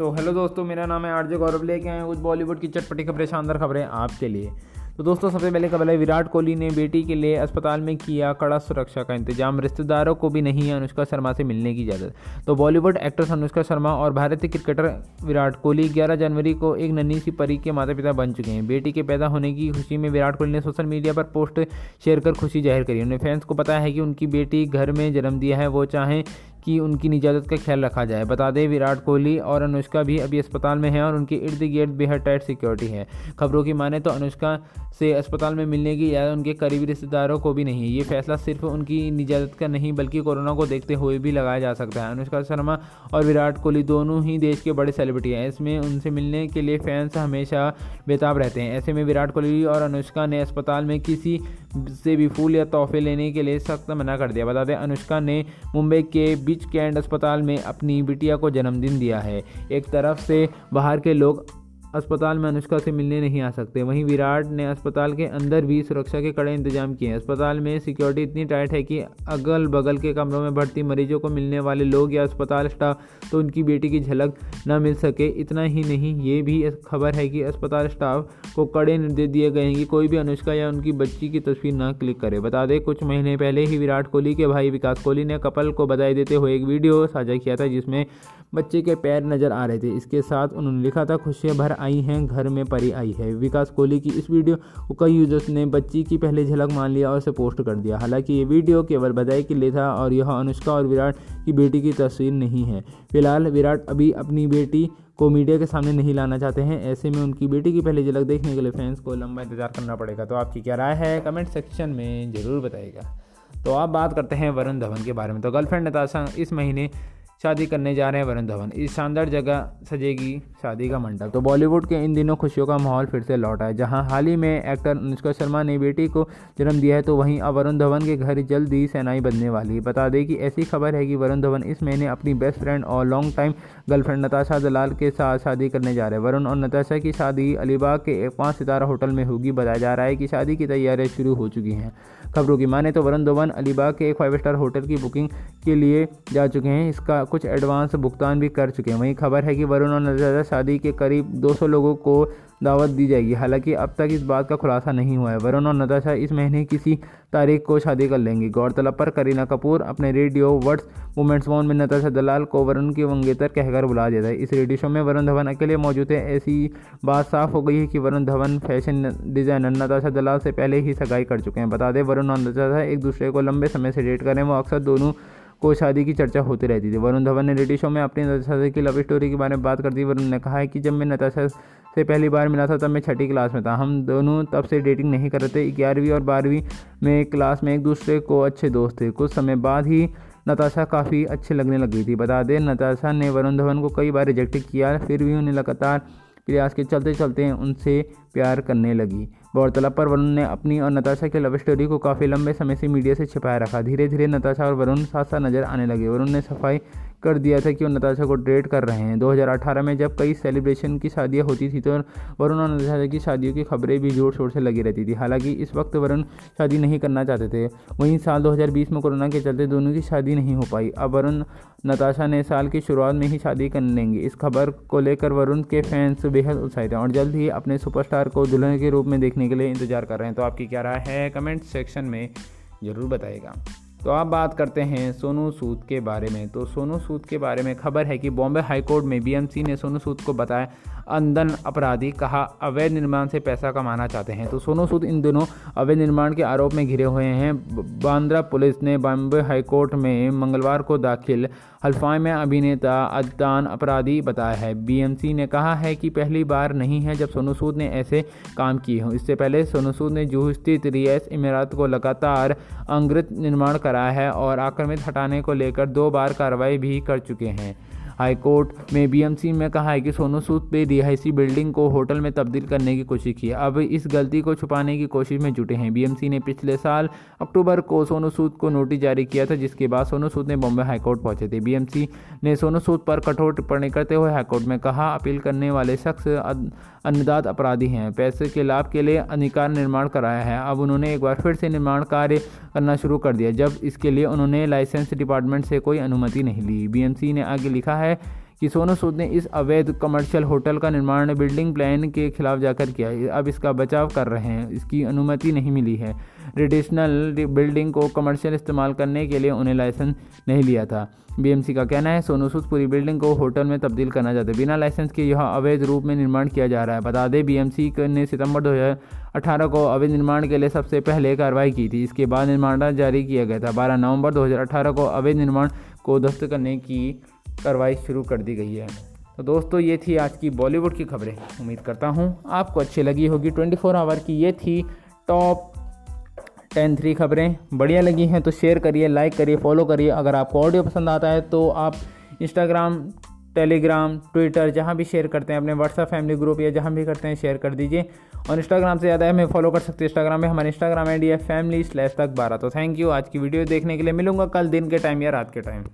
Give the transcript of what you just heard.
तो हेलो दोस्तों, मेरा नाम है आरजे गौरव, लेके आए कुछ बॉलीवुड की चटपटी खबरें, शानदार खबरें आपके लिए। तो दोस्तों, सबसे पहले खबर है, विराट कोहली ने बेटी के लिए अस्पताल में किया कड़ा सुरक्षा का इंतज़ाम। रिश्तेदारों को भी नहीं है अनुष्का शर्मा से मिलने की इजाज़त। तो बॉलीवुड एक्ट्रेस अनुष्का शर्मा और भारतीय क्रिकेटर विराट कोहली 11 जनवरी को एक नन्ही सी परी के माता पिता बन चुके हैं। बेटी के पैदा होने की खुशी में विराट कोहली ने सोशल मीडिया पर पोस्ट शेयर कर खुशी ज़ाहिर करी। उन्हें फैंस को पता है कि उनकी बेटी घर में जन्म दिया है, वो चाहें कि उनकी निजात का ख्याल रखा जाए। बता दें, विराट कोहली और अनुष्का भी अभी अस्पताल में हैं और उनके इर्द गिर्द बेहद टाइट सिक्योरिटी है। खबरों की माने तो अनुष्का से अस्पताल में मिलने की इजाज़त उनके करीबी रिश्तेदारों को भी नहीं। ये फैसला सिर्फ़ उनकी निजात का नहीं, बल्कि कोरोना को देखते हुए भी लगाया जा सकता है। अनुष्का शर्मा और विराट कोहली दोनों ही देश के बड़े सेलिब्रिटी हैं। इसमें उनसे मिलने के लिए फैंस हमेशा बेताब रहते हैं। ऐसे में विराट कोहली और अनुष्का ने अस्पताल में किसी से भी फूल या तोहफे लेने के लिए सख्त मना कर दिया। बता दें, अनुष्का ने मुंबई के बीच कैंड अस्पताल में अपनी बिटिया को जन्मदिन दिया है। एक तरफ़ से बाहर के लोग अस्पताल में अनुष्का से मिलने नहीं आ सकते। वहीं विराट ने अस्पताल के अंदर भी सुरक्षा के कड़े इंतज़ाम किए। हैं अस्पताल में सिक्योरिटी इतनी टाइट है कि अगल बगल के कमरों में भर्ती मरीजों को मिलने वाले लोग या अस्पताल स्टाफ तो उनकी बेटी की झलक न मिल सके। इतना ही नहीं, ये भी खबर है कि अस्पताल स्टाफ को कड़े निर्देश दिए गए हैं कि कोई भी अनुष्का या उनकी बच्ची की तस्वीर न क्लिक करे। बता दें, कुछ महीने पहले ही विराट कोहली के भाई विकास कोहली ने कपल को बधाई देते हुए एक वीडियो साझा किया था, जिसमें बच्चे के पैर नज़र आ रहे थे। इसके साथ उन्होंने लिखा था, खुशियाँ भर आई हैं, घर में परी आई है। विकास कोहली की इस वीडियो को कई यूज़र्स ने बच्ची की पहले झलक मान लिया और उसे पोस्ट कर दिया। हालाँकि ये वीडियो केवल बधाई के लिए था और यह अनुष्का और विराट की बेटी की तस्वीर नहीं है। फ़िलहाल विराट अभी अपनी बेटी को मीडिया के सामने नहीं लाना चाहते हैं। ऐसे में उनकी बेटी की पहली झलक देखने के लिए फैंस को लंबा इंतज़ार करना पड़ेगा। तो आपकी क्या राय है? कमेंट सेक्शन में ज़रूर बताइएगा। तो आप बात करते हैं वरुण धवन के बारे में। तो गर्लफ्रेंड नताशा इस महीने शादी करने जा रहे हैं वरुण धवन। इस शानदार जगह सजेगी शादी का मंडप। तो बॉलीवुड के इन दिनों खुशियों का माहौल फिर से लौटा है जहाँ हाल ही में एक्टर अनुष्का शर्मा ने बेटी को जन्म दिया है तो वहीं अब वरुण धवन के घर जल्द ही सेनाई बनने वाली है। बता दें कि ऐसी खबर है कि वरुण धवन इस महीने अपनी बेस्ट फ्रेंड और long time girlfriend Natasha Dalal के साथ शादी करने जा रहे हैं। वरुण और नताशा की शादी अलीबाग के एक पाँच सितारा होटल में होगी। बताया जा रहा है कि शादी की तैयारियाँ शुरू हो चुकी हैं। खबरों की माने तो वरुण धवन अलीबाग के एक फाइव स्टार होटल की बुकिंग के लिए जा चुके हैं। इसका कुछ एडवांस भुगतान भी कर चुके हैं। वहीं खबर है कि वरुण और नताशा शादी के करीब 200 लोगों को दावत दी जाएगी। हालाँकि अब तक इस बात का खुलासा नहीं हुआ है। वरुण और नताशा इस महीने किसी तारीख को शादी कर लेंगी। गौरतलब पर करीना कपूर अपने रेडियो वर्ड्स वुमेंट्स वन में नताशा दलाल को वरुण की वंगेतर कहकर बुला दिया था। इस रेडियो शो में वरुण धवन अकेले मौजूद है। ऐसी बात साफ़ हो गई है कि वरुण धवन फ़ैशन डिज़ाइनर नताशा दलाल से पहले ही सगाई कर चुके हैं। बता दें, वरुण और नताशा एक दूसरे को लंबे समय से डेट करें वो अक्सर दोनों को शादी की चर्चा होती रहती थी। वरुण धवन ने रेडियो शो में अपनी नताशा की लव स्टोरी के बारे में बात करती वरुण ने कहा है कि जब मैं नताशा से पहली बार मिला था, तब मैं छठी क्लास में था। हम दोनों तब से डेटिंग नहीं कर रहे थे। ग्यारहवीं और बारहवीं में क्लास में एक दूसरे को अच्छे दोस्त थे। कुछ समय बाद ही नताशा काफ़ी अच्छे लगने लगी थी। बता दें, नताशा ने वरुण धवन को कई बार रिजेक्ट किया, फिर भी उन्हें लगातार प्रयास के चलते चलते उनसे प्यार करने लगी। गौरतलब, पर वरुण ने अपनी और नताशा की लव स्टोरी को काफ़ी लंबे समय से मीडिया से छिपाया रखा। धीरे धीरे नताशा और वरुण साथ साथ नज़र आने लगे। वरुण ने सफ़ाई कर दिया था कि वो नताशा को डेट कर रहे हैं। 2018 में जब कई सेलिब्रेशन की शादियाँ होती थी तो वरुण और नताशा की शादियों की खबरें भी ज़ोर शोर से लगी रहती थी। हालाँकि इस वक्त वरुण शादी नहीं करना चाहते थे। वहीं साल 2020 में कोरोना के चलते दोनों की शादी नहीं हो पाई। अब वरुण, नताशा ने साल की शुरुआत में ही शादी कर लेंगे। इस खबर को लेकर वरुण के फैंस बेहद उत्साहित हैं और जल्द ही अपने सुपरस्टार को दुल्हन के रूप में देखने के लिए इंतज़ार कर रहे हैं। तो आपकी क्या राय है? कमेंट सेक्शन में ज़रूर बताइएगा। तो आप बात करते हैं सोनू सूद के बारे में। तो सोनू सूद के बारे में खबर है कि बॉम्बे हाईकोर्ट में बीएमसी ने सोनू सूद को बताया। अंदन अपराधी कहा, अवैध निर्माण से पैसा कमाना चाहते हैं। तो सोनू सूद इन दिनों, अवैध निर्माण के आरोप में घिरे हुए हैं। बांद्रा पुलिस ने बॉम्बे हाईकोर्ट में मंगलवार को दाखिल हल्फाई में अभिनेता अदान अपराधी बताया है। बीएमसी ने कहा है कि पहली बार नहीं है जब सोनू सूद ने ऐसे काम किए हों। इससे पहले सोनू सूद ने जूह स्थित रियास इमारत को लगातार अंग्रित निर्माण कराया है और आक्रमित हटाने को लेकर दो बार कार्रवाई भी कर चुके हैं। हाईकोर्ट में बीएमसी में कहा है कि सोनू सूद पे रिहायशी बिल्डिंग को होटल में तब्दील करने की कोशिश की। अब इस गलती को छुपाने की कोशिश में जुटे हैं। बीएमसी ने पिछले साल अक्टूबर को सोनू सूद को नोटिस जारी किया था, जिसके बाद सोनू सूद ने बॉम्बे हाईकोर्ट पहुँचे थे। बीएमसी ने सोनू सूद पर कठोर टिप्पणी करते हुए हाईकोर्ट में कहा, अपील करने वाले शख्स अन्नदात अपराधी हैं। पैसे के लाभ के लिए अधिकार निर्माण कराया है। अब उन्होंने एक बार फिर से निर्माण कार्य करना शुरू कर दिया, जब इसके लिए उन्होंने लाइसेंस डिपार्टमेंट से कोई अनुमति नहीं ली। बीएमसी ने आगे लिखा है कि सोनू सूद ने इस अवैध कमर्शियल होटल का निर्माण बिल्डिंग प्लान के खिलाफ जाकर किया अब इसका बचाव कर रहे हैं। इसकी अनुमति नहीं मिली है। ट्रेडिशनल बिल्डिंग को कमर्शियल इस्तेमाल करने के लिए उन्हें लाइसेंस नहीं लिया था। बीएमसी का कहना है, सोनू सूद पूरी बिल्डिंग को होटल में तब्दील करना चाहते बिना लाइसेंस के यह अवैध रूप में निर्माण किया जा रहा है। बता दें बीएमसी ने सितंबर 2018 को अवैध निर्माण के लिए सबसे पहले कार्रवाई की थी। इसके बाद निर्माण जारी किया गया था। बारह नवंबर 2018 को अवैध निर्माण को ध्वस्त करने की कार्रवाई शुरू कर दी गई है। तो दोस्तों, ये थी आज की बॉलीवुड की खबरें। उम्मीद करता हूँ आपको अच्छी लगी होगी। 24 आवर की ये थी टॉप टेन थ्री खबरें। बढ़िया लगी हैं तो शेयर करिए, लाइक करिए, फॉलो करिए। अगर आपको ऑडियो पसंद आता है तो आप इंस्टाग्राम टेलीग्राम ट्विटर जहाँ भी शेयर करते हैं, अपने व्हाट्सअप फैमिली ग्रुप या जहाँ भी करते हैं शेयर कर दीजिए। और इंस्टाग्राम से ज़्यादा हमें फॉलो कर सकते हैं। इंस्टाग्राम में हमारे इंस्टाग्राम आई डी है फैमिली स्लैश तक बारह। तो थैंक यू आज की वीडियो देखने के लिए मिलूँगा कल दिन के टाइम या रात के टाइम